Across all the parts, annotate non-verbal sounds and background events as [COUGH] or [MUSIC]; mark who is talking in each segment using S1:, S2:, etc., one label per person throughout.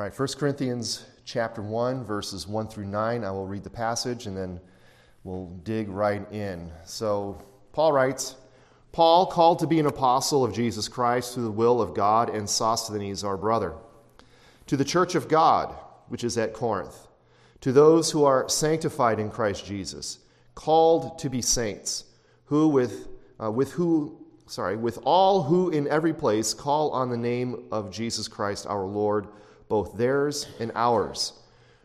S1: All right, 1 Corinthians chapter 1, verses 1 through 9. I will read the passage and then we'll dig right in. So, Paul writes Paul, called to be an apostle of Jesus Christ through the will of God, and Sosthenes, our brother, to the church of God, which is at Corinth, to those who are sanctified in Christ Jesus, called to be saints, who with, uh, with who, sorry, with all who in every place call on the name of Jesus Christ our Lord both theirs and ours.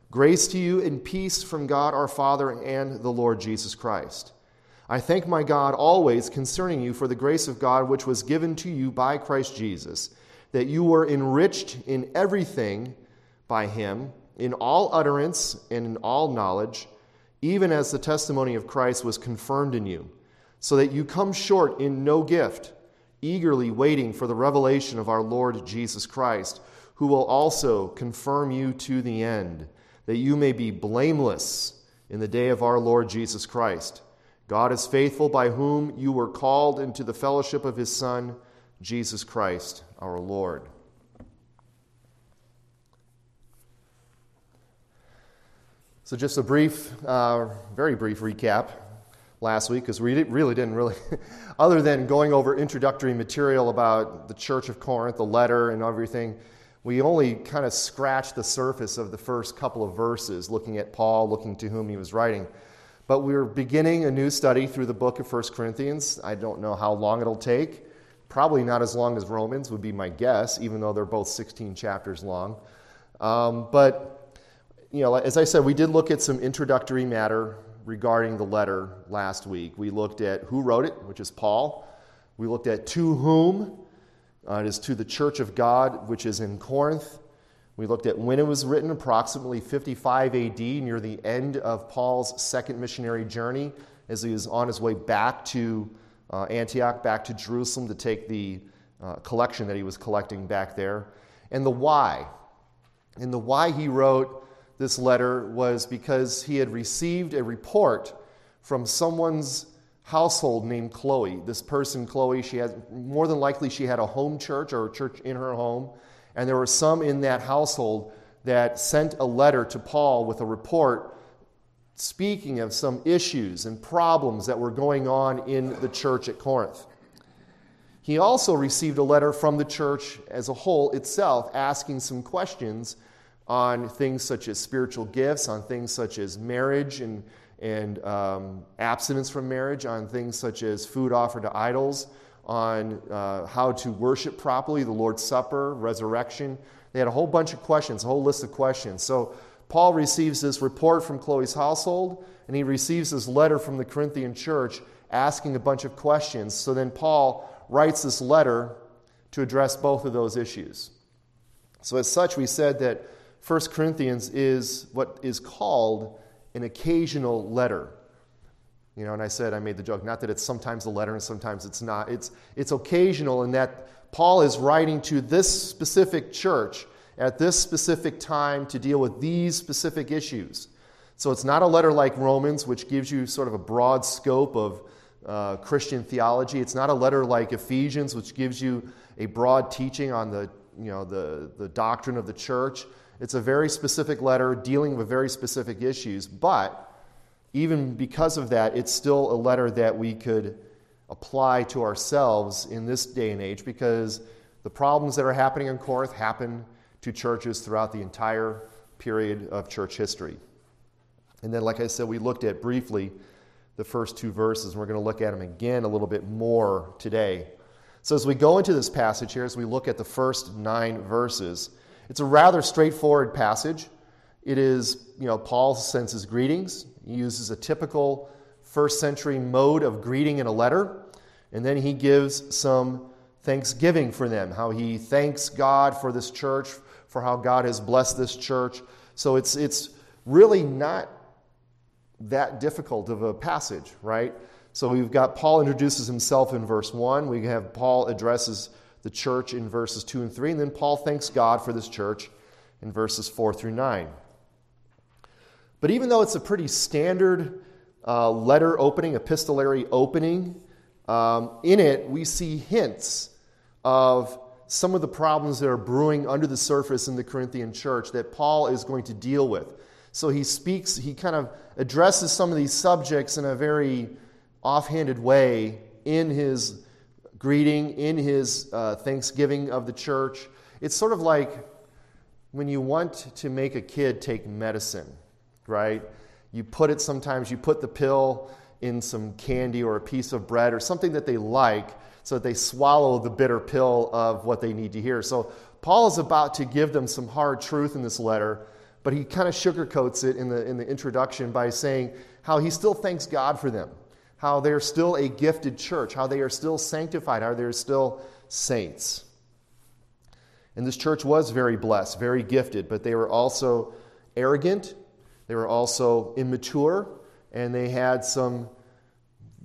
S1: Grace to you and peace from God our Father and the Lord Jesus Christ. I thank my God always concerning you for the grace of God which was given to you by Christ Jesus, that you were enriched in everything by him, in all utterance and in all knowledge, even as the testimony of Christ was confirmed in you, so that you come short in no gift, eagerly waiting for the revelation of our Lord Jesus Christ who will also confirm you to the end, that you may be blameless in the day of our Lord Jesus Christ. God is faithful, by whom you were called into the fellowship of his Son, Jesus Christ, our Lord. So, just a brief, uh, very brief recap last week, because we really didn't really, [LAUGHS] other than going over introductory material about the Church of Corinth, the letter, and everything we only kind of scratched the surface of the first couple of verses, looking at Paul, looking to whom he was writing. But we're beginning a new study through the book of 1 Corinthians. I don't know how long it'll take. Probably not as long as Romans, would be my guess, even though they're both 16 chapters long. Um, but, you know, as I said, we did look at some introductory matter regarding the letter last week. We looked at who wrote it, which is Paul. We looked at to whom, uh, it is to the church of God, which is in Corinth. We looked at when it was written, approximately 55 AD, near the end of Paul's second missionary journey, as he was on his way back to uh, Antioch, back to Jerusalem to take the uh, collection that he was collecting back there. And the why. And the why he wrote this letter was because he had received a report from someone's household named Chloe. This person, Chloe, she had more than likely she had a home church or a church in her home, and there were some in that household that sent a letter to Paul with a report speaking of some issues and problems that were going on in the church at Corinth. He also received a letter from the church as a whole itself asking some questions on things such as spiritual gifts, on things such as marriage and and um, abstinence from marriage, on things such as food offered to idols, on uh, how to worship properly, the Lord's Supper, resurrection. They had a whole bunch of questions, a whole list of questions. So Paul receives this report from Chloe's household, and he receives this letter from the Corinthian church asking a bunch of questions. So then Paul writes this letter to address both of those issues. So, as such, we said that 1 Corinthians is what is called an occasional letter. You know, and I said, I made the joke, not that it's sometimes a letter and sometimes it's not. It's, it's occasional in that Paul is writing to this specific church at this specific time to deal with these specific issues. So it's not a letter like Romans, which gives you sort of a broad scope of uh, Christian theology. It's not a letter like Ephesians, which gives you a broad teaching on the, you know, the, the doctrine of the church. It's a very specific letter dealing with very specific issues, but even because of that, it's still a letter that we could apply to ourselves in this day and age because the problems that are happening in Corinth happen to churches throughout the entire period of church history. And then, like I said, we looked at briefly the first two verses, and we're going to look at them again a little bit more today. So, as we go into this passage here, as we look at the first nine verses, it's a rather straightforward passage. It is, you know, Paul sends his greetings. He uses a typical first century mode of greeting in a letter. And then he gives some thanksgiving for them, how he thanks God for this church, for how God has blessed this church. So it's, it's really not that difficult of a passage, right? So we've got Paul introduces himself in verse 1. We have Paul addresses the church in verses 2 and 3. And then Paul thanks God for this church in verses 4 through 9. But even though it's a pretty standard uh, letter opening, epistolary opening, um, in it we see hints of some of the problems that are brewing under the surface in the Corinthian church that Paul is going to deal with. So he speaks, he kind of addresses some of these subjects in a very offhanded way in his greeting, in his uh, thanksgiving of the church. It's sort of like when you want to make a kid take medicine, right? You put it sometimes, you put the pill in some candy or a piece of bread or something that they like so that they swallow the bitter pill of what they need to hear. So Paul is about to give them some hard truth in this letter, but he kind of sugarcoats it in the, in the introduction by saying how he still thanks God for them, how they're still a gifted church, how they are still sanctified, how they're still saints. And this church was very blessed, very gifted, but they were also arrogant, they were also immature, and they had some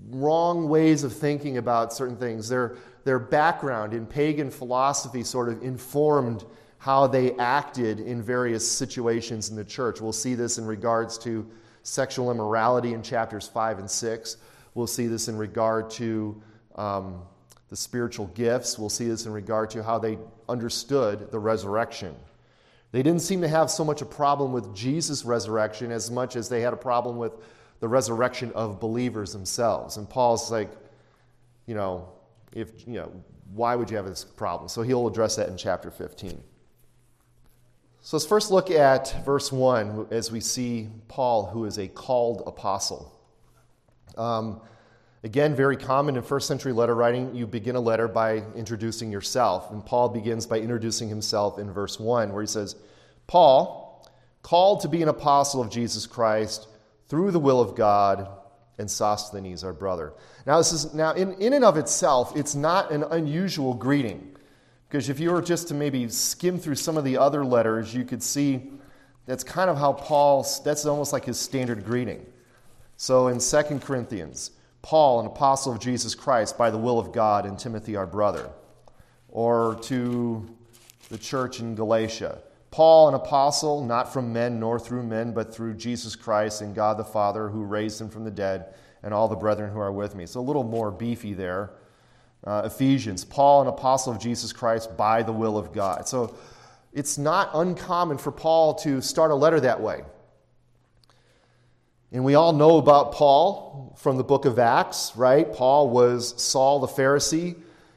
S1: wrong ways of thinking about certain things. Their, their background in pagan philosophy sort of informed how they acted in various situations in the church. We'll see this in regards to sexual immorality in chapters 5 and 6. We'll see this in regard to um, the spiritual gifts. We'll see this in regard to how they understood the resurrection. They didn't seem to have so much a problem with Jesus' resurrection as much as they had a problem with the resurrection of believers themselves. And Paul's like, you know, if you know, why would you have this problem? So he'll address that in chapter 15. So let's first look at verse 1 as we see Paul, who is a called apostle. Um, Again, very common in first century letter writing, you begin a letter by introducing yourself. And Paul begins by introducing himself in verse 1, where he says, Paul, called to be an apostle of Jesus Christ through the will of God, and Sosthenes, our brother. Now, this is now in, in and of itself, it's not an unusual greeting. Because if you were just to maybe skim through some of the other letters, you could see that's kind of how Paul, that's almost like his standard greeting. So in 2 Corinthians, Paul, an apostle of Jesus Christ by the will of God, and Timothy, our brother. Or to the church in Galatia. Paul, an apostle, not from men nor through men, but through Jesus Christ and God the Father who raised him from the dead, and all the brethren who are with me. So a little more beefy there. Uh, Ephesians, Paul, an apostle of Jesus Christ by the will of God. So it's not uncommon for Paul to start a letter that way. And we all know about Paul from the book of Acts, right? Paul was Saul the Pharisee.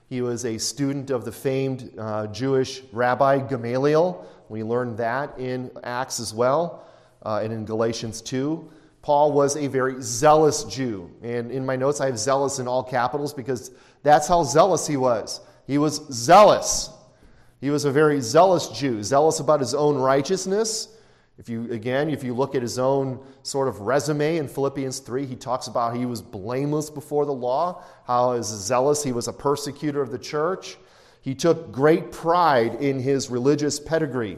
S1: He was a student of the famed uh, Jewish rabbi Gamaliel. We learned that in Acts as well, uh, and in Galatians 2. Paul was a very zealous Jew. And in my notes, I have zealous in all capitals because that's how zealous he was. He was zealous. He was a very zealous Jew, zealous about his own righteousness if you, again, if you look at his own sort of resume in Philippians 3, he talks about he was blameless before the law, how as zealous he was a persecutor of the church. He took great pride in his religious pedigree.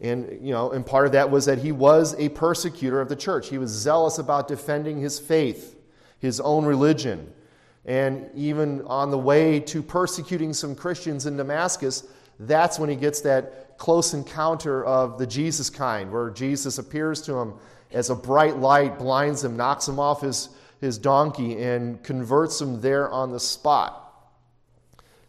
S1: And, you know, and part of that was that he was a persecutor of the church. He was zealous about defending his faith, his own religion. And even on the way to persecuting some Christians in Damascus, that's when he gets that close encounter of the Jesus kind, where Jesus appears to him as a bright light, blinds him, knocks him off his, his donkey, and converts him there on the spot.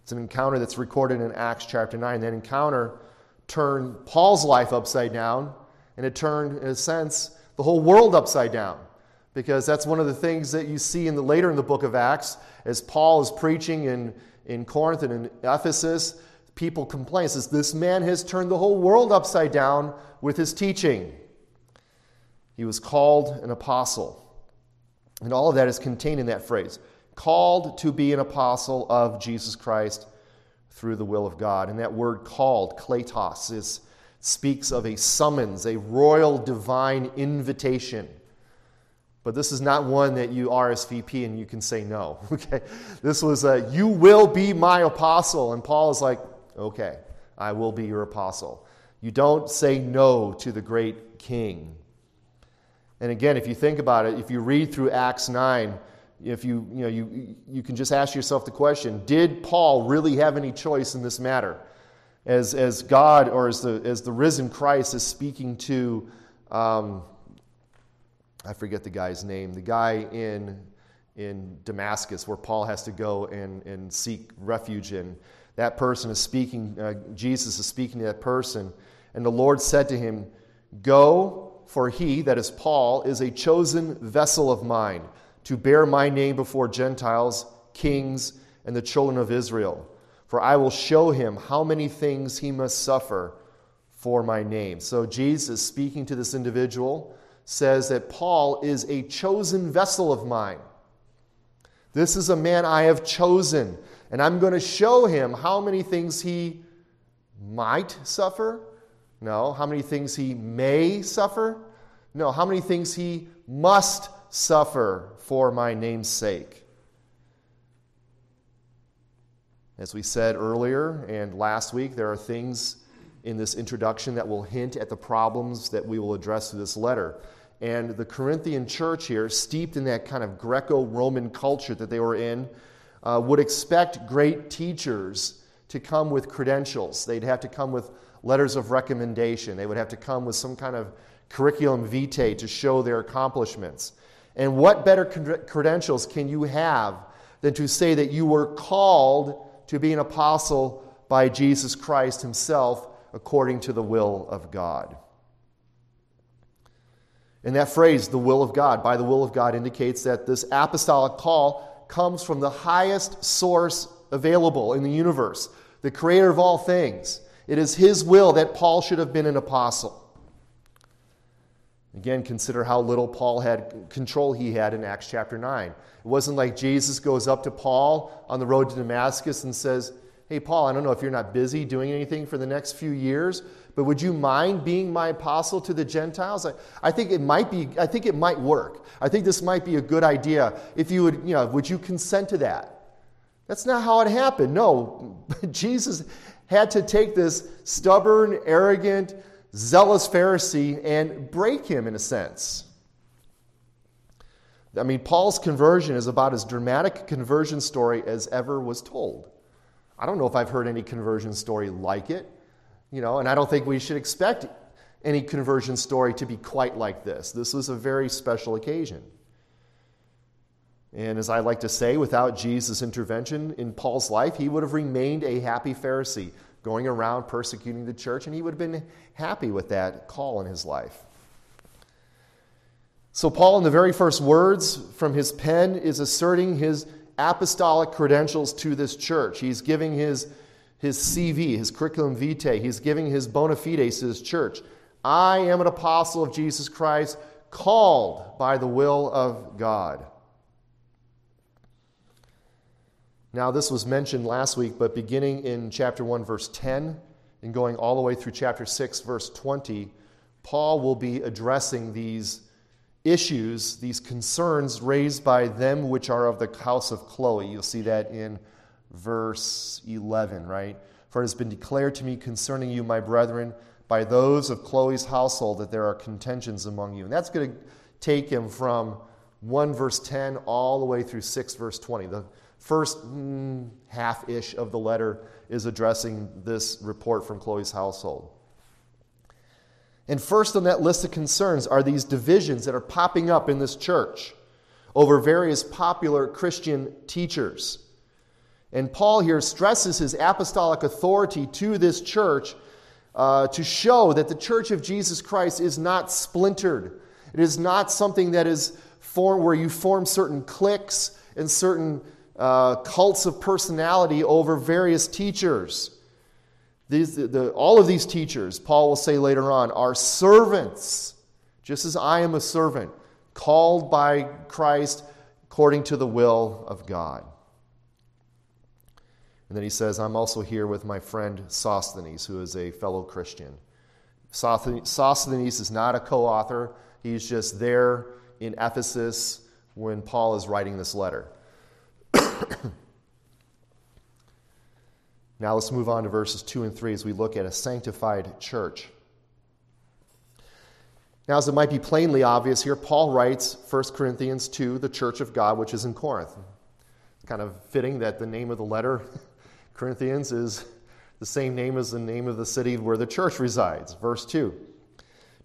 S1: It's an encounter that's recorded in Acts chapter 9. That encounter turned Paul's life upside down, and it turned, in a sense, the whole world upside down. Because that's one of the things that you see in the, later in the book of Acts, as Paul is preaching in, in Corinth and in Ephesus people complain. says, This man has turned the whole world upside down with his teaching. He was called an apostle. And all of that is contained in that phrase called to be an apostle of Jesus Christ through the will of God. And that word called, kletos, is, speaks of a summons, a royal divine invitation. But this is not one that you RSVP and you can say no. [LAUGHS] Okay, this was a you will be my apostle, and Paul is like, Okay, I will be your apostle. You don't say no to the great king. And again, if you think about it, if you read through Acts 9, if you, you, know, you, you can just ask yourself the question Did Paul really have any choice in this matter? As, as God or as the, as the risen Christ is speaking to, um, I forget the guy's name, the guy in, in Damascus where Paul has to go and, and seek refuge in that person is speaking, uh, Jesus is speaking to that person. And the Lord said to him, Go, for he, that is Paul, is a chosen vessel of mine to bear my name before Gentiles, kings, and the children of Israel. For I will show him how many things he must suffer for my name. So Jesus, speaking to this individual, says that Paul is a chosen vessel of mine. This is a man I have chosen, and I'm going to show him how many things he might suffer. No, how many things he may suffer. No, how many things he must suffer for my name's sake. As we said earlier and last week, there are things in this introduction that will hint at the problems that we will address through this letter. And the Corinthian church here, steeped in that kind of Greco Roman culture that they were in, uh, would expect great teachers to come with credentials. They'd have to come with letters of recommendation, they would have to come with some kind of curriculum vitae to show their accomplishments. And what better credentials can you have than to say that you were called to be an apostle by Jesus Christ Himself according to the will of God? And that phrase, the will of God, by the will of God, indicates that this apostolic call comes from the highest source available in the universe, the creator of all things. It is His will that Paul should have been an apostle. Again, consider how little Paul had control he had in Acts chapter 9. It wasn't like Jesus goes up to Paul on the road to Damascus and says, Hey, Paul, I don't know if you're not busy doing anything for the next few years, but would you mind being my apostle to the Gentiles? I, I think it might be, I think it might work. I think this might be a good idea. If you would, you know, would you consent to that? That's not how it happened. No, [LAUGHS] Jesus had to take this stubborn, arrogant, zealous Pharisee and break him in a sense. I mean, Paul's conversion is about as dramatic a conversion story as ever was told. I don't know if I've heard any conversion story like it, you know, and I don't think we should expect any conversion story to be quite like this. This was a very special occasion. And as I like to say, without Jesus' intervention in Paul's life, he would have remained a happy Pharisee, going around persecuting the church, and he would have been happy with that call in his life. So, Paul, in the very first words from his pen, is asserting his apostolic credentials to this church. He's giving his, his CV, his curriculum vitae, he's giving his bona fides to his church. I am an apostle of Jesus Christ, called by the will of God. Now, this was mentioned last week, but beginning in chapter 1, verse 10, and going all the way through chapter 6, verse 20, Paul will be addressing these issues, these concerns raised by them which are of the house of Chloe. You'll see that in verse 11, right? For it has been declared to me concerning you, my brethren, by those of Chloe's household that there are contentions among you. And that's going to take him from 1 verse 10 all the way through 6 verse 20. The, first mm, half ish of the letter is addressing this report from Chloe's household. And first on that list of concerns are these divisions that are popping up in this church over various popular Christian teachers. And Paul here stresses his apostolic authority to this church uh, to show that the church of Jesus Christ is not splintered. It is not something that is form, where you form certain cliques and certain uh, cults of personality over various teachers. These, the, all of these teachers, Paul will say later on, are servants, just as I am a servant, called by Christ according to the will of God. And then he says, I'm also here with my friend Sosthenes, who is a fellow Christian. Sosthenes is not a co author, he's just there in Ephesus when Paul is writing this letter. [COUGHS] now let's move on to verses 2 and 3 as we look at a sanctified church. Now, as it might be plainly obvious here, Paul writes 1 Corinthians 2, the church of God, which is in Corinth. It's kind of fitting that the name of the letter, [LAUGHS] Corinthians, is the same name as the name of the city where the church resides. Verse 2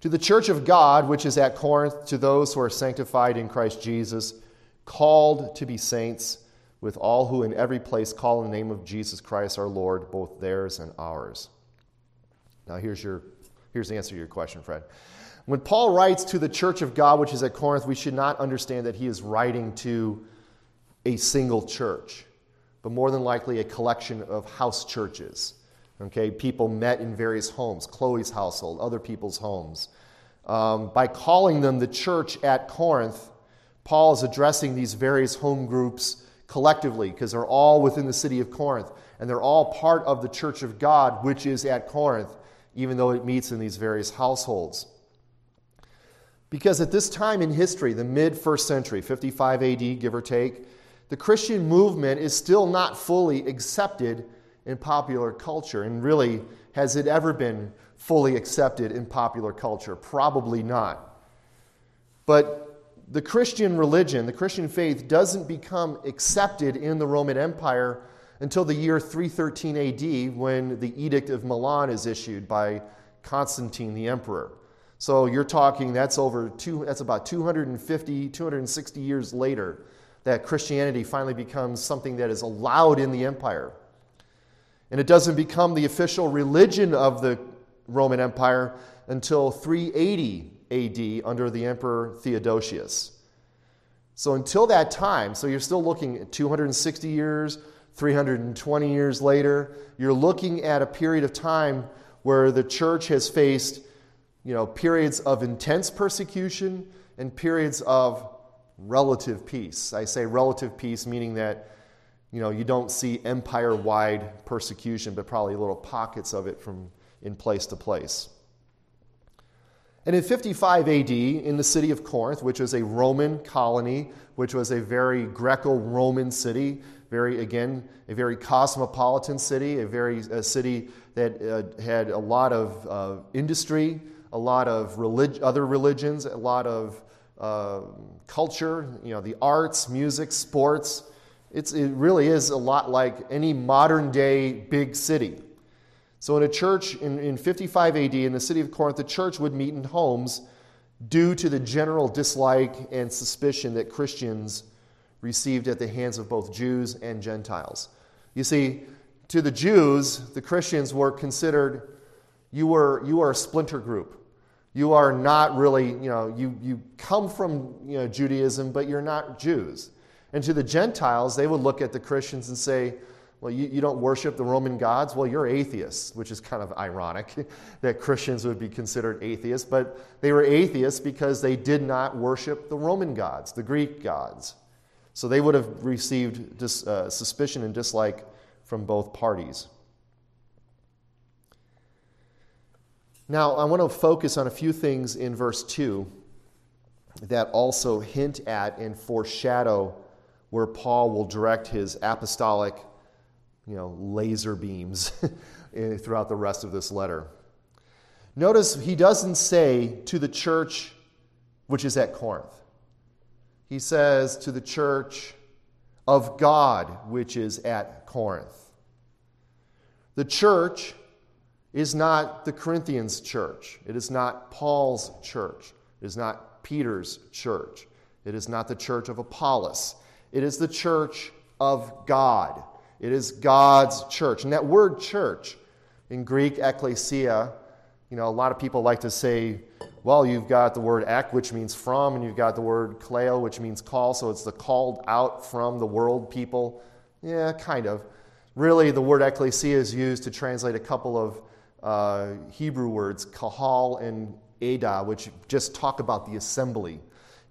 S1: To the church of God, which is at Corinth, to those who are sanctified in Christ Jesus, called to be saints, with all who in every place call in the name of Jesus Christ our Lord, both theirs and ours. Now, here's, your, here's the answer to your question, Fred. When Paul writes to the church of God, which is at Corinth, we should not understand that he is writing to a single church, but more than likely a collection of house churches. Okay, people met in various homes, Chloe's household, other people's homes. Um, by calling them the church at Corinth, Paul is addressing these various home groups collectively because they're all within the city of Corinth and they're all part of the church of God, which is at Corinth, even though it meets in these various households. Because at this time in history, the mid first century, 55 AD, give or take, the Christian movement is still not fully accepted in popular culture. And really, has it ever been fully accepted in popular culture? Probably not. But the Christian religion, the Christian faith, doesn't become accepted in the Roman Empire until the year 313 AD when the Edict of Milan is issued by Constantine the emperor. So you're talking that's over two, that's about 250, 260 years later that Christianity finally becomes something that is allowed in the empire. And it doesn't become the official religion of the Roman Empire until 380 AD under the Emperor Theodosius. So until that time, so you're still looking at 260 years, 320 years later, you're looking at a period of time where the church has faced you know, periods of intense persecution and periods of relative peace. I say relative peace meaning that you know, you don't see empire-wide persecution, but probably little pockets of it from in place to place. And in 55 AD, in the city of Corinth, which was a Roman colony, which was a very Greco Roman city, very, again, a very cosmopolitan city, a very a city that uh, had a lot of uh, industry, a lot of relig- other religions, a lot of uh, culture, you know, the arts, music, sports. It's, it really is a lot like any modern day big city. So, in a church in, in 55 AD in the city of Corinth, the church would meet in homes due to the general dislike and suspicion that Christians received at the hands of both Jews and Gentiles. You see, to the Jews, the Christians were considered, you were, you are a splinter group. You are not really, you know, you, you come from you know, Judaism, but you're not Jews. And to the Gentiles, they would look at the Christians and say, well, you, you don't worship the Roman gods? Well, you're atheists, which is kind of ironic [LAUGHS] that Christians would be considered atheists, but they were atheists because they did not worship the Roman gods, the Greek gods. So they would have received dis, uh, suspicion and dislike from both parties. Now, I want to focus on a few things in verse 2 that also hint at and foreshadow where Paul will direct his apostolic you know, laser beams [LAUGHS] throughout the rest of this letter. Notice he doesn't say to the church which is at Corinth. He says to the church of God which is at Corinth. The church is not the Corinthians church. It is not Paul's church. It is not Peter's church. It is not the church of Apollos. It is the church of God. It is God's church. And that word church in Greek, ecclesia, you know, a lot of people like to say, well, you've got the word ek, which means from, and you've got the word kleo, which means call, so it's the called out from the world people. Yeah, kind of. Really, the word ecclesia is used to translate a couple of uh, Hebrew words, kahal and edah, which just talk about the assembly.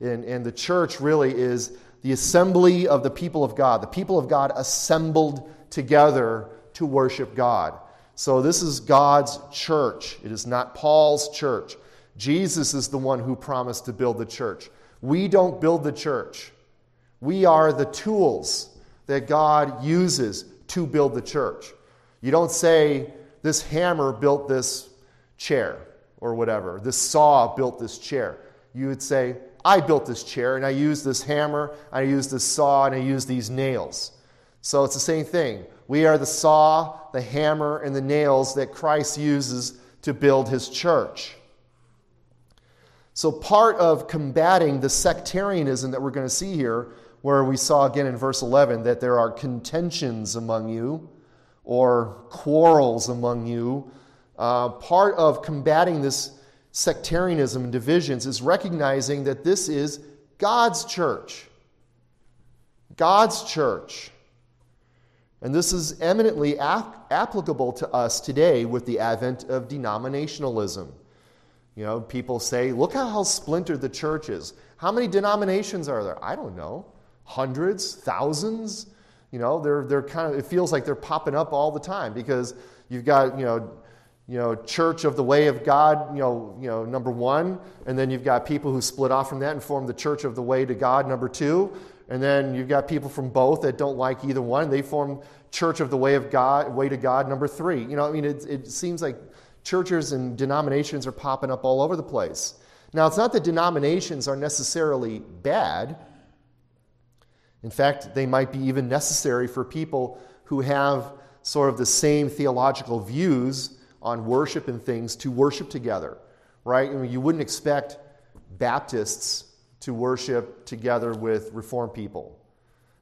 S1: And, and the church really is the assembly of the people of God, the people of God assembled together to worship God. So, this is God's church. It is not Paul's church. Jesus is the one who promised to build the church. We don't build the church, we are the tools that God uses to build the church. You don't say, This hammer built this chair or whatever, this saw built this chair. You would say, I built this chair and I used this hammer, I used this saw, and I used these nails. So it's the same thing. We are the saw, the hammer, and the nails that Christ uses to build his church. So, part of combating the sectarianism that we're going to see here where we saw again in verse 11 that there are contentions among you or quarrels among you. Uh, part of combating this sectarianism and divisions is recognizing that this is God's church. God's church. And this is eminently ap- applicable to us today with the advent of denominationalism. You know, people say, look at how splintered the church is. How many denominations are there? I don't know. Hundreds, thousands? You know, they're, they're kind of, it feels like they're popping up all the time because you've got, you know, you know, Church of the Way of God, you know, you know, number one, and then you've got people who split off from that and form the Church of the Way to God, number two, and then you've got people from both that don't like either one. They form Church of the Way of God, Way to God, number three. You know, I mean, it, it seems like churches and denominations are popping up all over the place. Now, it's not that denominations are necessarily bad. In fact, they might be even necessary for people who have sort of the same theological views on worship and things to worship together, right? I mean, you wouldn't expect Baptists to worship together with Reformed people.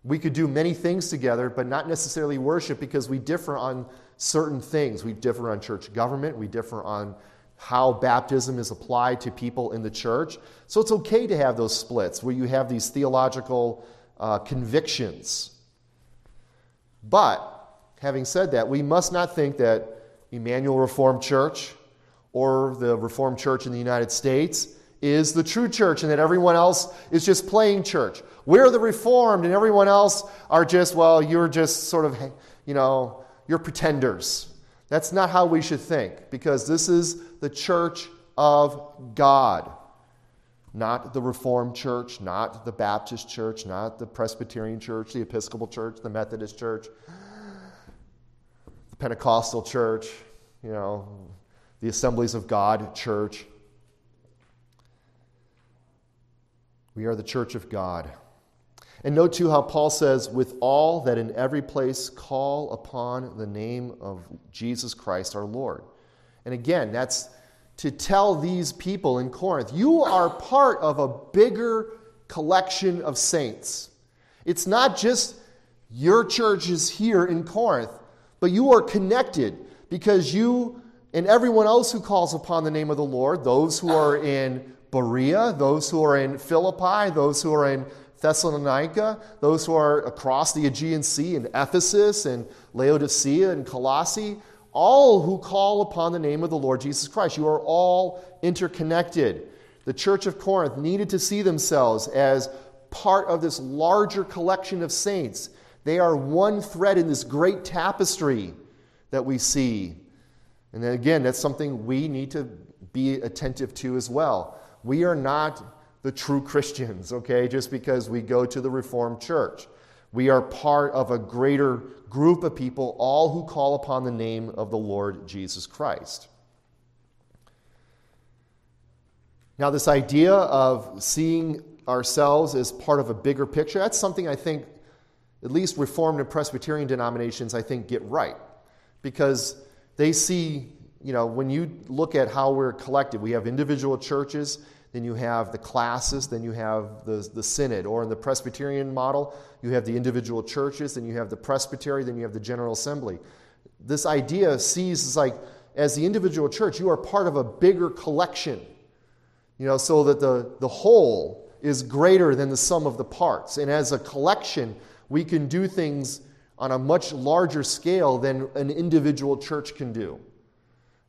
S1: We could do many things together, but not necessarily worship because we differ on certain things. We differ on church government, we differ on how baptism is applied to people in the church. So it's okay to have those splits where you have these theological uh, convictions. But having said that, we must not think that Emmanuel Reformed Church or the Reformed Church in the United States is the true church and that everyone else is just playing church. We're the Reformed and everyone else are just, well, you're just sort of, you know, you're pretenders. That's not how we should think because this is the church of God. Not the Reformed Church, not the Baptist Church, not the Presbyterian Church, the Episcopal Church, the Methodist Church. Pentecostal church, you know, the Assemblies of God church. We are the church of God. And note too how Paul says, with all that in every place call upon the name of Jesus Christ our Lord. And again, that's to tell these people in Corinth, you are part of a bigger collection of saints. It's not just your church is here in Corinth. But you are connected because you and everyone else who calls upon the name of the Lord, those who are in Berea, those who are in Philippi, those who are in Thessalonica, those who are across the Aegean Sea in Ephesus and Laodicea and Colossae, all who call upon the name of the Lord Jesus Christ. You are all interconnected. The church of Corinth needed to see themselves as part of this larger collection of saints they are one thread in this great tapestry that we see. And then again, that's something we need to be attentive to as well. We are not the true Christians, okay, just because we go to the Reformed Church. We are part of a greater group of people, all who call upon the name of the Lord Jesus Christ. Now, this idea of seeing ourselves as part of a bigger picture, that's something I think at least Reformed and Presbyterian denominations, I think, get right. Because they see, you know, when you look at how we're collected, we have individual churches, then you have the classis, then you have the, the synod. Or in the Presbyterian model, you have the individual churches, then you have the presbytery, then you have the General Assembly. This idea sees like, as the individual church, you are part of a bigger collection, you know, so that the, the whole is greater than the sum of the parts. And as a collection, we can do things on a much larger scale than an individual church can do.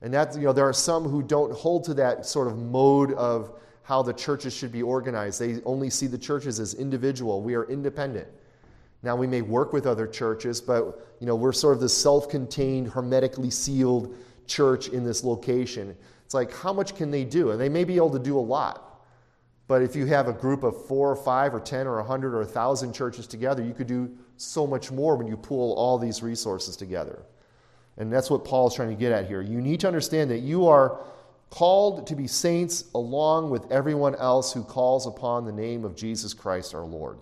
S1: And that, you know, there are some who don't hold to that sort of mode of how the churches should be organized. They only see the churches as individual. We are independent. Now we may work with other churches, but you know, we're sort of the self-contained, hermetically sealed church in this location. It's like how much can they do? And they may be able to do a lot. But if you have a group of four or five or 10 or a 100 or a 1,000 churches together, you could do so much more when you pool all these resources together. And that's what Paul is trying to get at here. You need to understand that you are called to be saints along with everyone else who calls upon the name of Jesus Christ our Lord.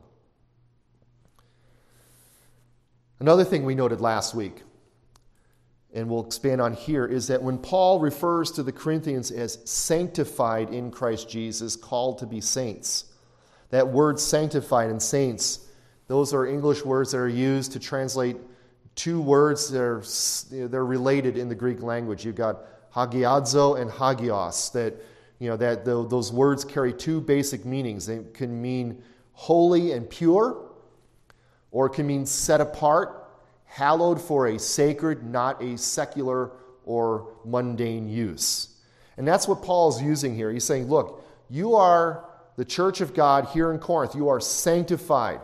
S1: Another thing we noted last week and we'll expand on here, is that when Paul refers to the Corinthians as sanctified in Christ Jesus, called to be saints, that word sanctified and saints Those are English words that are used to translate two words that are they're related in the Greek language. You've got hagiadzo and hagios. That you know that those words carry two basic meanings. They can mean holy and pure, or it can mean set apart, hallowed for a sacred, not a secular or mundane use. And that's what Paul's using here. He's saying, look, you are the church of God here in Corinth. You are sanctified.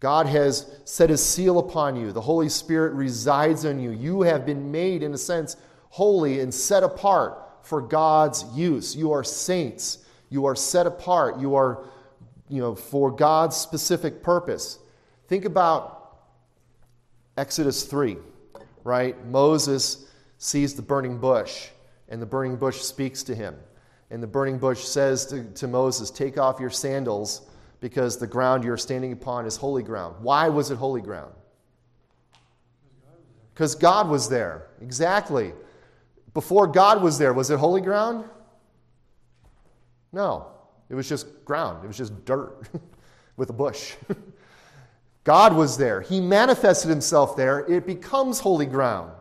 S1: God has set his seal upon you. The Holy Spirit resides in you. You have been made, in a sense, holy and set apart for God's use. You are saints. You are set apart. You are, you know, for God's specific purpose. Think about Exodus 3, right? Moses sees the burning bush, and the burning bush speaks to him. And the burning bush says to, to Moses, Take off your sandals because the ground you're standing upon is holy ground. Why was it holy ground? Because God was there. Exactly. Before God was there, was it holy ground? No. It was just ground, it was just dirt [LAUGHS] with a bush. [LAUGHS] God was there. He manifested himself there. It becomes holy ground.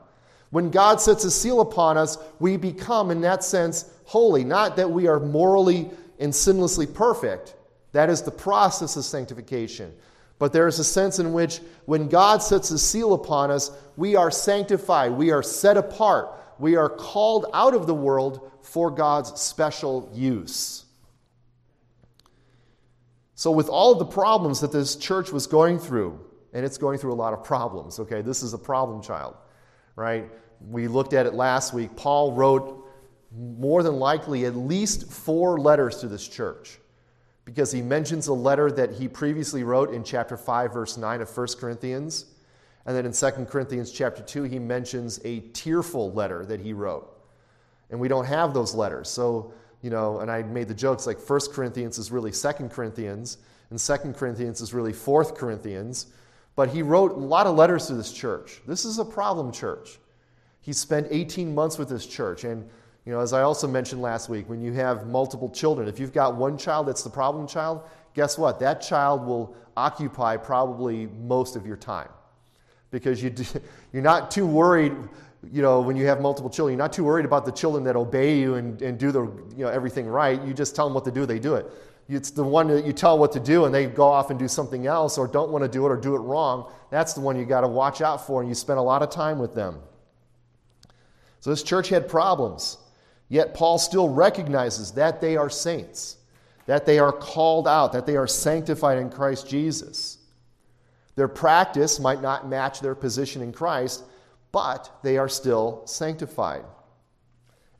S1: When God sets a seal upon us, we become, in that sense, holy. Not that we are morally and sinlessly perfect. That is the process of sanctification. But there is a sense in which when God sets a seal upon us, we are sanctified, we are set apart, we are called out of the world for God's special use. So, with all the problems that this church was going through, and it's going through a lot of problems, okay, this is a problem child right? We looked at it last week. Paul wrote more than likely at least four letters to this church because he mentions a letter that he previously wrote in chapter 5 verse 9 of 1 Corinthians and then in 2 Corinthians chapter 2 he mentions a tearful letter that he wrote. And we don't have those letters. So, you know, and I made the jokes like 1 Corinthians is really 2 Corinthians and 2 Corinthians is really 4 Corinthians but he wrote a lot of letters to this church. This is a problem church. He spent 18 months with this church. And, you know, as I also mentioned last week, when you have multiple children, if you've got one child that's the problem child, guess what? That child will occupy probably most of your time because you, [LAUGHS] you're not too worried you know, when you have multiple children, you're not too worried about the children that obey you and, and do the, you know, everything right. You just tell them what to do, they do it. It's the one that you tell what to do and they go off and do something else or don't want to do it or do it wrong. That's the one you got to watch out for and you spend a lot of time with them. So this church had problems, yet Paul still recognizes that they are saints, that they are called out, that they are sanctified in Christ Jesus. Their practice might not match their position in Christ, but they are still sanctified.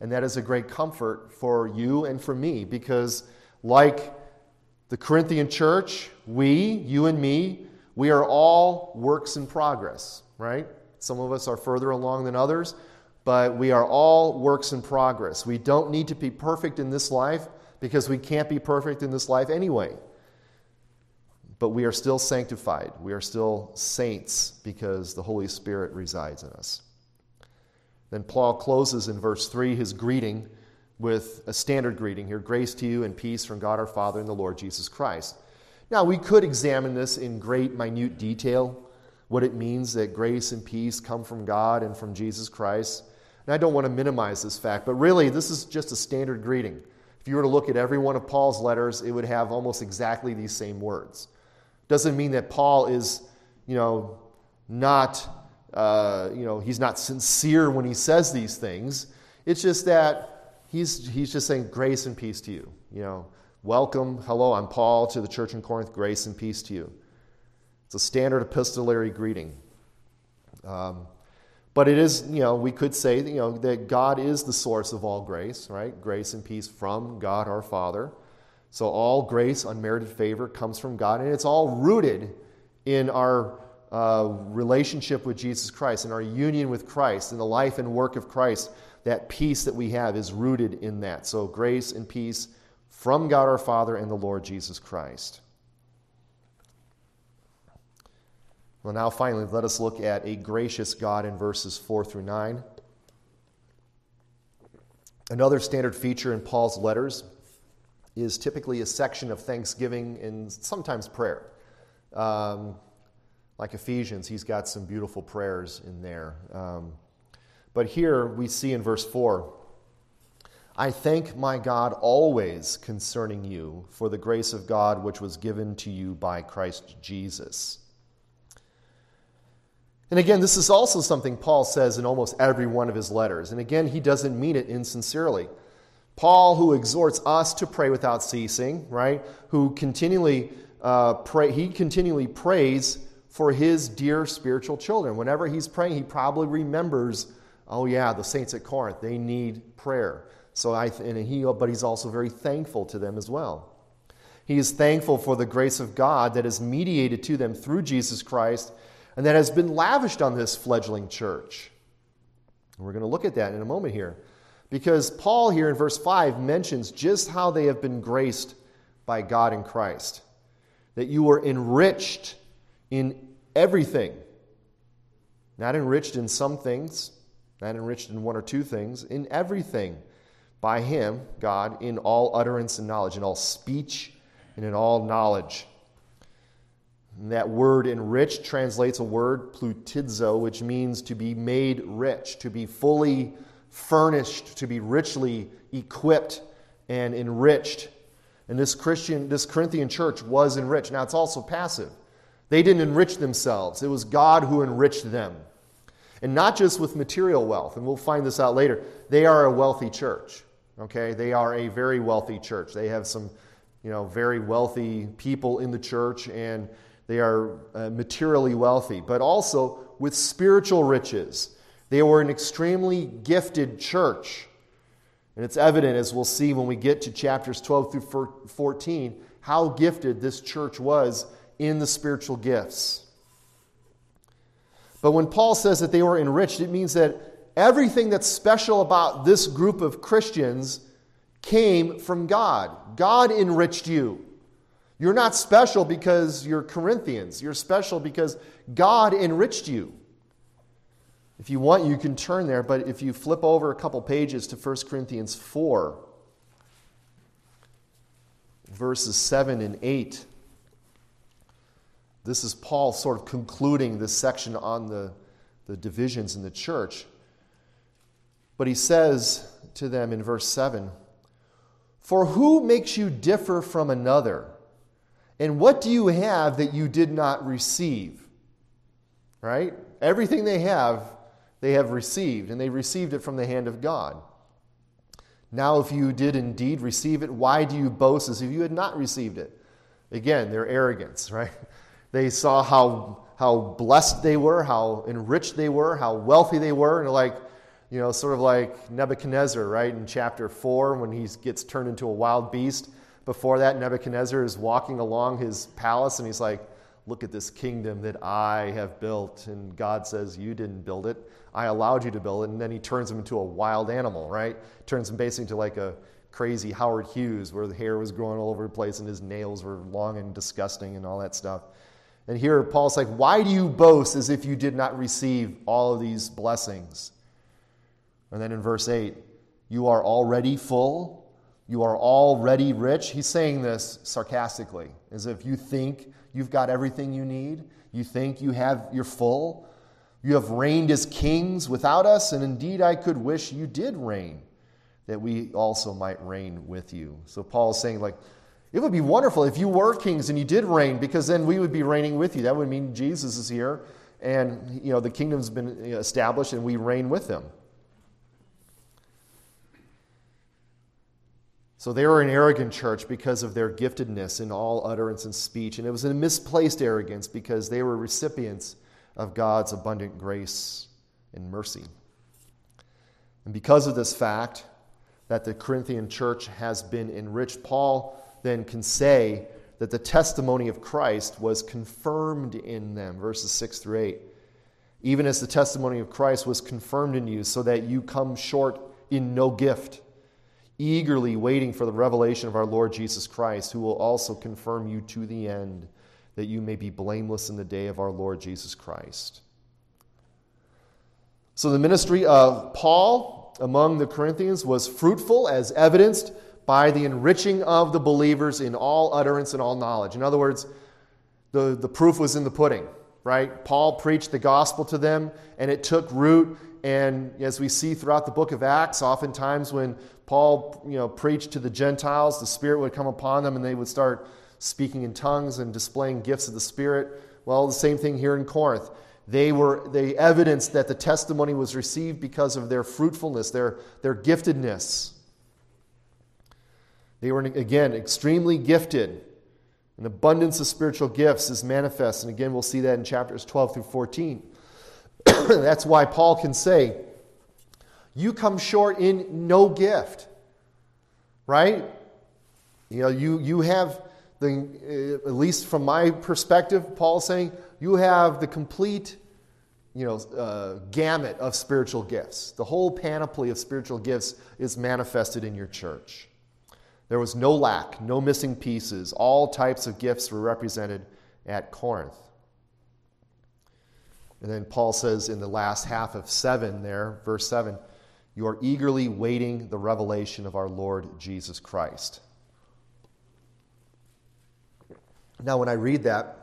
S1: And that is a great comfort for you and for me because, like the Corinthian church, we, you and me, we are all works in progress, right? Some of us are further along than others, but we are all works in progress. We don't need to be perfect in this life because we can't be perfect in this life anyway. But we are still sanctified. We are still saints because the Holy Spirit resides in us. Then Paul closes in verse 3 his greeting with a standard greeting here grace to you and peace from God our Father and the Lord Jesus Christ. Now, we could examine this in great, minute detail, what it means that grace and peace come from God and from Jesus Christ. And I don't want to minimize this fact, but really, this is just a standard greeting. If you were to look at every one of Paul's letters, it would have almost exactly these same words. Doesn't mean that Paul is, you know, not, uh, you know, he's not sincere when he says these things. It's just that he's, he's just saying grace and peace to you. You know, welcome, hello, I'm Paul to the church in Corinth, grace and peace to you. It's a standard epistolary greeting. Um, but it is, you know, we could say, you know, that God is the source of all grace, right? Grace and peace from God our Father. So all grace, unmerited favor comes from God, and it's all rooted in our uh, relationship with Jesus Christ, in our union with Christ, in the life and work of Christ that peace that we have is rooted in that. So, grace and peace from God our Father and the Lord Jesus Christ. Well, now finally, let us look at a gracious God in verses 4 through 9. Another standard feature in Paul's letters is typically a section of thanksgiving and sometimes prayer. Um, like Ephesians, he's got some beautiful prayers in there. Um, but here we see in verse 4 I thank my God always concerning you for the grace of God which was given to you by Christ Jesus. And again, this is also something Paul says in almost every one of his letters. And again, he doesn't mean it insincerely. Paul, who exhorts us to pray without ceasing, right? Who continually uh, pray, he continually prays for his dear spiritual children. Whenever he's praying, he probably remembers, oh yeah, the saints at Corinth, they need prayer. So I, and he, but he's also very thankful to them as well. He is thankful for the grace of God that is mediated to them through Jesus Christ and that has been lavished on this fledgling church. And we're going to look at that in a moment here. Because Paul, here in verse 5, mentions just how they have been graced by God in Christ. That you were enriched in everything. Not enriched in some things, not enriched in one or two things, in everything by Him, God, in all utterance and knowledge, in all speech and in all knowledge. And that word enriched translates a word, ploutizo, which means to be made rich, to be fully furnished, to be richly equipped and enriched. And this Christian, this Corinthian church was enriched. Now it's also passive. They didn't enrich themselves. It was God who enriched them. And not just with material wealth, and we'll find this out later. They are a wealthy church. Okay? They are a very wealthy church. They have some, you know, very wealthy people in the church and they are uh, materially wealthy, but also with spiritual riches. They were an extremely gifted church. And it's evident, as we'll see when we get to chapters 12 through 14, how gifted this church was in the spiritual gifts. But when Paul says that they were enriched, it means that everything that's special about this group of Christians came from God. God enriched you. You're not special because you're Corinthians. You're special because God enriched you. If you want, you can turn there, but if you flip over a couple pages to 1 Corinthians 4, verses 7 and 8, this is Paul sort of concluding this section on the, the divisions in the church. But he says to them in verse 7 For who makes you differ from another? And what do you have that you did not receive? Right? Everything they have, they have received, and they received it from the hand of God. Now, if you did indeed receive it, why do you boast as if you had not received it? Again, their arrogance, [LAUGHS] right? They saw how, how blessed they were, how enriched they were, how wealthy they were, and like, you know, sort of like Nebuchadnezzar, right, in chapter 4 when he gets turned into a wild beast before that, Nebuchadnezzar is walking along his palace and he's like, Look at this kingdom that I have built. And God says, You didn't build it. I allowed you to build it. And then he turns him into a wild animal, right? Turns him basically into like a crazy Howard Hughes where the hair was growing all over the place and his nails were long and disgusting and all that stuff. And here Paul's like, Why do you boast as if you did not receive all of these blessings? And then in verse 8, You are already full you are already rich. He's saying this sarcastically, as if you think you've got everything you need. You think you have, you're full. You have reigned as kings without us, and indeed I could wish you did reign, that we also might reign with you. So Paul is saying, like, it would be wonderful if you were kings and you did reign, because then we would be reigning with you. That would mean Jesus is here, and you know the kingdom's been established, and we reign with him. So they were an arrogant church because of their giftedness in all utterance and speech. And it was a misplaced arrogance because they were recipients of God's abundant grace and mercy. And because of this fact that the Corinthian church has been enriched, Paul then can say that the testimony of Christ was confirmed in them, verses 6 through 8. Even as the testimony of Christ was confirmed in you, so that you come short in no gift eagerly waiting for the revelation of our Lord Jesus Christ, who will also confirm you to the end, that you may be blameless in the day of our Lord Jesus Christ. So, the ministry of Paul among the Corinthians was fruitful, as evidenced by the enriching of the believers in all utterance and all knowledge. In other words, the, the proof was in the pudding, right? Paul preached the gospel to them, and it took root. And as we see throughout the book of Acts, oftentimes when Paul you know, preached to the Gentiles, the Spirit would come upon them and they would start speaking in tongues and displaying gifts of the Spirit. Well, the same thing here in Corinth. They were they evidenced that the testimony was received because of their fruitfulness, their, their giftedness. They were again extremely gifted. An abundance of spiritual gifts is manifest. And again, we'll see that in chapters 12 through 14. [CLEARS THROAT] That's why Paul can say, You come short in no gift. Right? You know, you, you have the, uh, at least from my perspective, Paul's saying, you have the complete you know, uh, gamut of spiritual gifts. The whole panoply of spiritual gifts is manifested in your church. There was no lack, no missing pieces. All types of gifts were represented at Corinth. And then Paul says in the last half of 7 there, verse 7, you are eagerly waiting the revelation of our Lord Jesus Christ. Now, when I read that,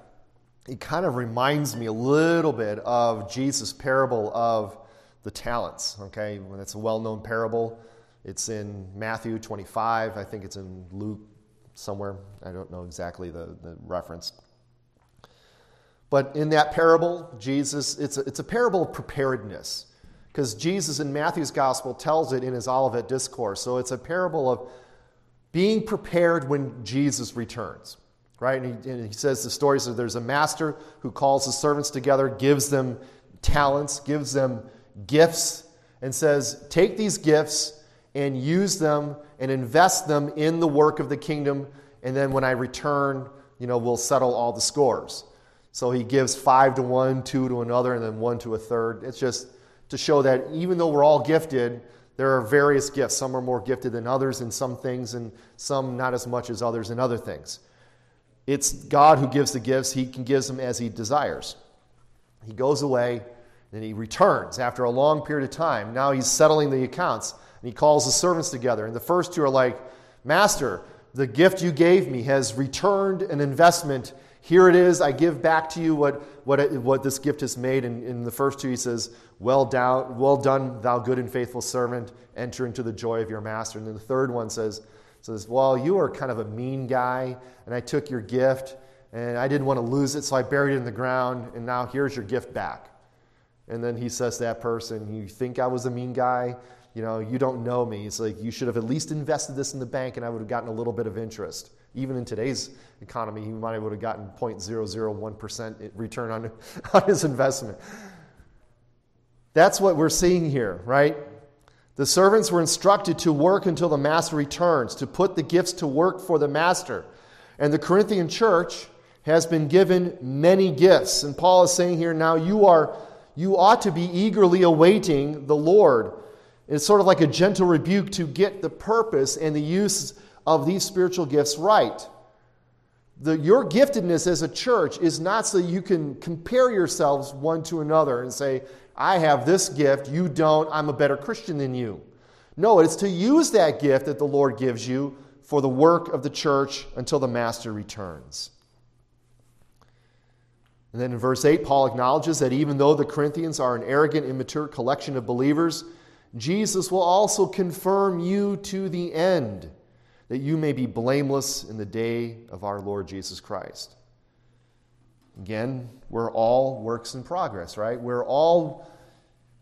S1: it kind of reminds me a little bit of Jesus' parable of the talents. Okay, it's a well known parable, it's in Matthew 25. I think it's in Luke somewhere. I don't know exactly the, the reference. But in that parable, Jesus, it's a, it's a parable of preparedness because Jesus in Matthew's gospel tells it in his Olivet discourse. So it's a parable of being prepared when Jesus returns, right? And he, and he says the story says there's a master who calls his servants together, gives them talents, gives them gifts, and says, Take these gifts and use them and invest them in the work of the kingdom. And then when I return, you know, we'll settle all the scores. So he gives five to one, two to another, and then one to a third. It's just to show that even though we're all gifted, there are various gifts. Some are more gifted than others in some things, and some not as much as others in other things. It's God who gives the gifts. He can give them as He desires. He goes away, and He returns after a long period of time. Now He's settling the accounts. And he calls the servants together. And the first two are like, Master, the gift you gave me has returned an investment. Here it is. I give back to you what, what, it, what this gift has made. And in the first two, he says, well, down, well done, thou good and faithful servant. Enter into the joy of your master. And then the third one says, says, Well, you are kind of a mean guy, and I took your gift, and I didn't want to lose it, so I buried it in the ground, and now here's your gift back. And then he says to that person, You think I was a mean guy? You know, you don't know me. It's like you should have at least invested this in the bank and I would have gotten a little bit of interest. Even in today's economy, he might have gotten 0.001% return on, [LAUGHS] on his investment. That's what we're seeing here, right? The servants were instructed to work until the master returns, to put the gifts to work for the master. And the Corinthian church has been given many gifts. And Paul is saying here now, you are you ought to be eagerly awaiting the Lord it's sort of like a gentle rebuke to get the purpose and the use of these spiritual gifts right. The, your giftedness as a church is not so you can compare yourselves one to another and say, I have this gift, you don't, I'm a better Christian than you. No, it's to use that gift that the Lord gives you for the work of the church until the Master returns. And then in verse 8, Paul acknowledges that even though the Corinthians are an arrogant, immature collection of believers, Jesus will also confirm you to the end, that you may be blameless in the day of our Lord Jesus Christ. Again, we're all works in progress, right? We're all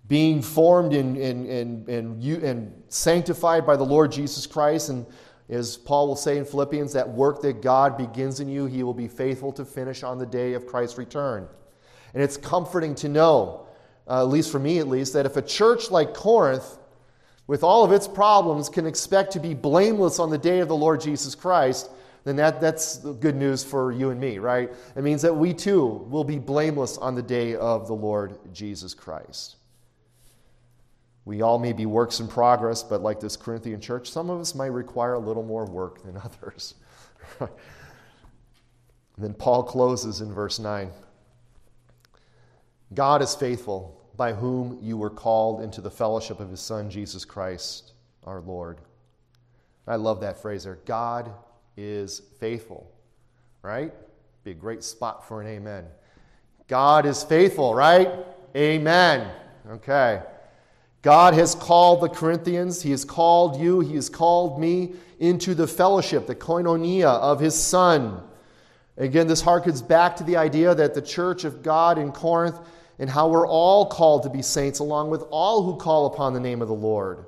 S1: being formed and, and, and, and, you, and sanctified by the Lord Jesus Christ. And as Paul will say in Philippians, that work that God begins in you, he will be faithful to finish on the day of Christ's return. And it's comforting to know uh, at least for me at least, that if a church like Corinth, with all of its problems, can expect to be blameless on the day of the Lord Jesus Christ, then that, that's good news for you and me, right? It means that we too will be blameless on the day of the Lord Jesus Christ. We all may be works in progress, but like this Corinthian church, some of us might require a little more work than [LAUGHS] others. then Paul closes in verse 9. God is faithful, by whom you were called into the fellowship of his Son, Jesus Christ, our Lord. I love that phrase there. God is faithful, right? Be a great spot for an amen. God is faithful, right? Amen. Okay. God has called the Corinthians, He has called you, He has called me into the fellowship, the koinonia of His Son. Again, this harkens back to the idea that the church of God in Corinth and how we're all called to be saints, along with all who call upon the name of the Lord.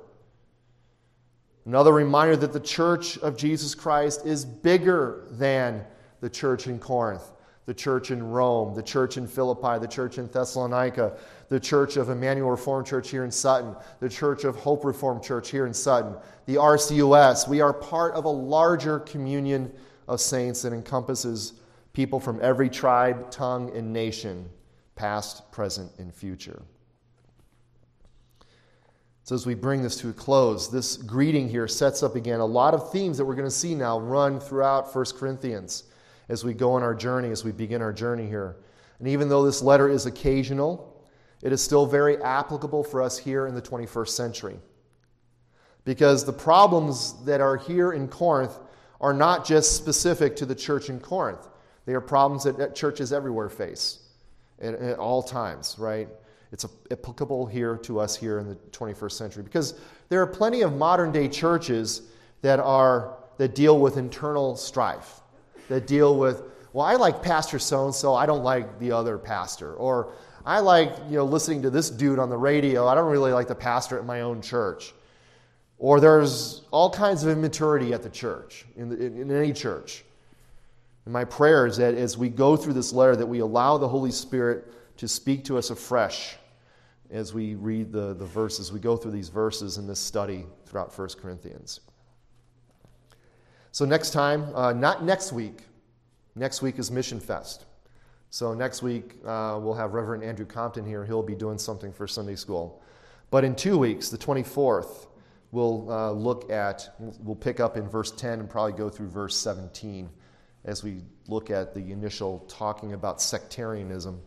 S1: Another reminder that the church of Jesus Christ is bigger than the church in Corinth, the church in Rome, the church in Philippi, the church in Thessalonica, the church of Emmanuel Reformed Church here in Sutton, the church of Hope Reformed Church here in Sutton, the RCUS. We are part of a larger communion of saints that encompasses people from every tribe, tongue, and nation, past, present, and future. So, as we bring this to a close, this greeting here sets up again a lot of themes that we're going to see now run throughout 1 Corinthians as we go on our journey, as we begin our journey here. And even though this letter is occasional, it is still very applicable for us here in the 21st century. Because the problems that are here in Corinth are not just specific to the church in Corinth, they are problems that churches everywhere face at, at all times, right? it's applicable here to us here in the 21st century because there are plenty of modern day churches that are that deal with internal strife that deal with well i like pastor so and so i don't like the other pastor or i like you know listening to this dude on the radio i don't really like the pastor at my own church or there's all kinds of immaturity at the church in, the, in, in any church and my prayer is that as we go through this letter that we allow the holy spirit to speak to us afresh as we read the, the verses, we go through these verses in this study throughout 1 Corinthians. So, next time, uh, not next week, next week is Mission Fest. So, next week, uh, we'll have Reverend Andrew Compton here. He'll be doing something for Sunday school. But in two weeks, the 24th, we'll uh, look at, we'll pick up in verse 10 and probably go through verse 17 as we look at the initial talking about sectarianism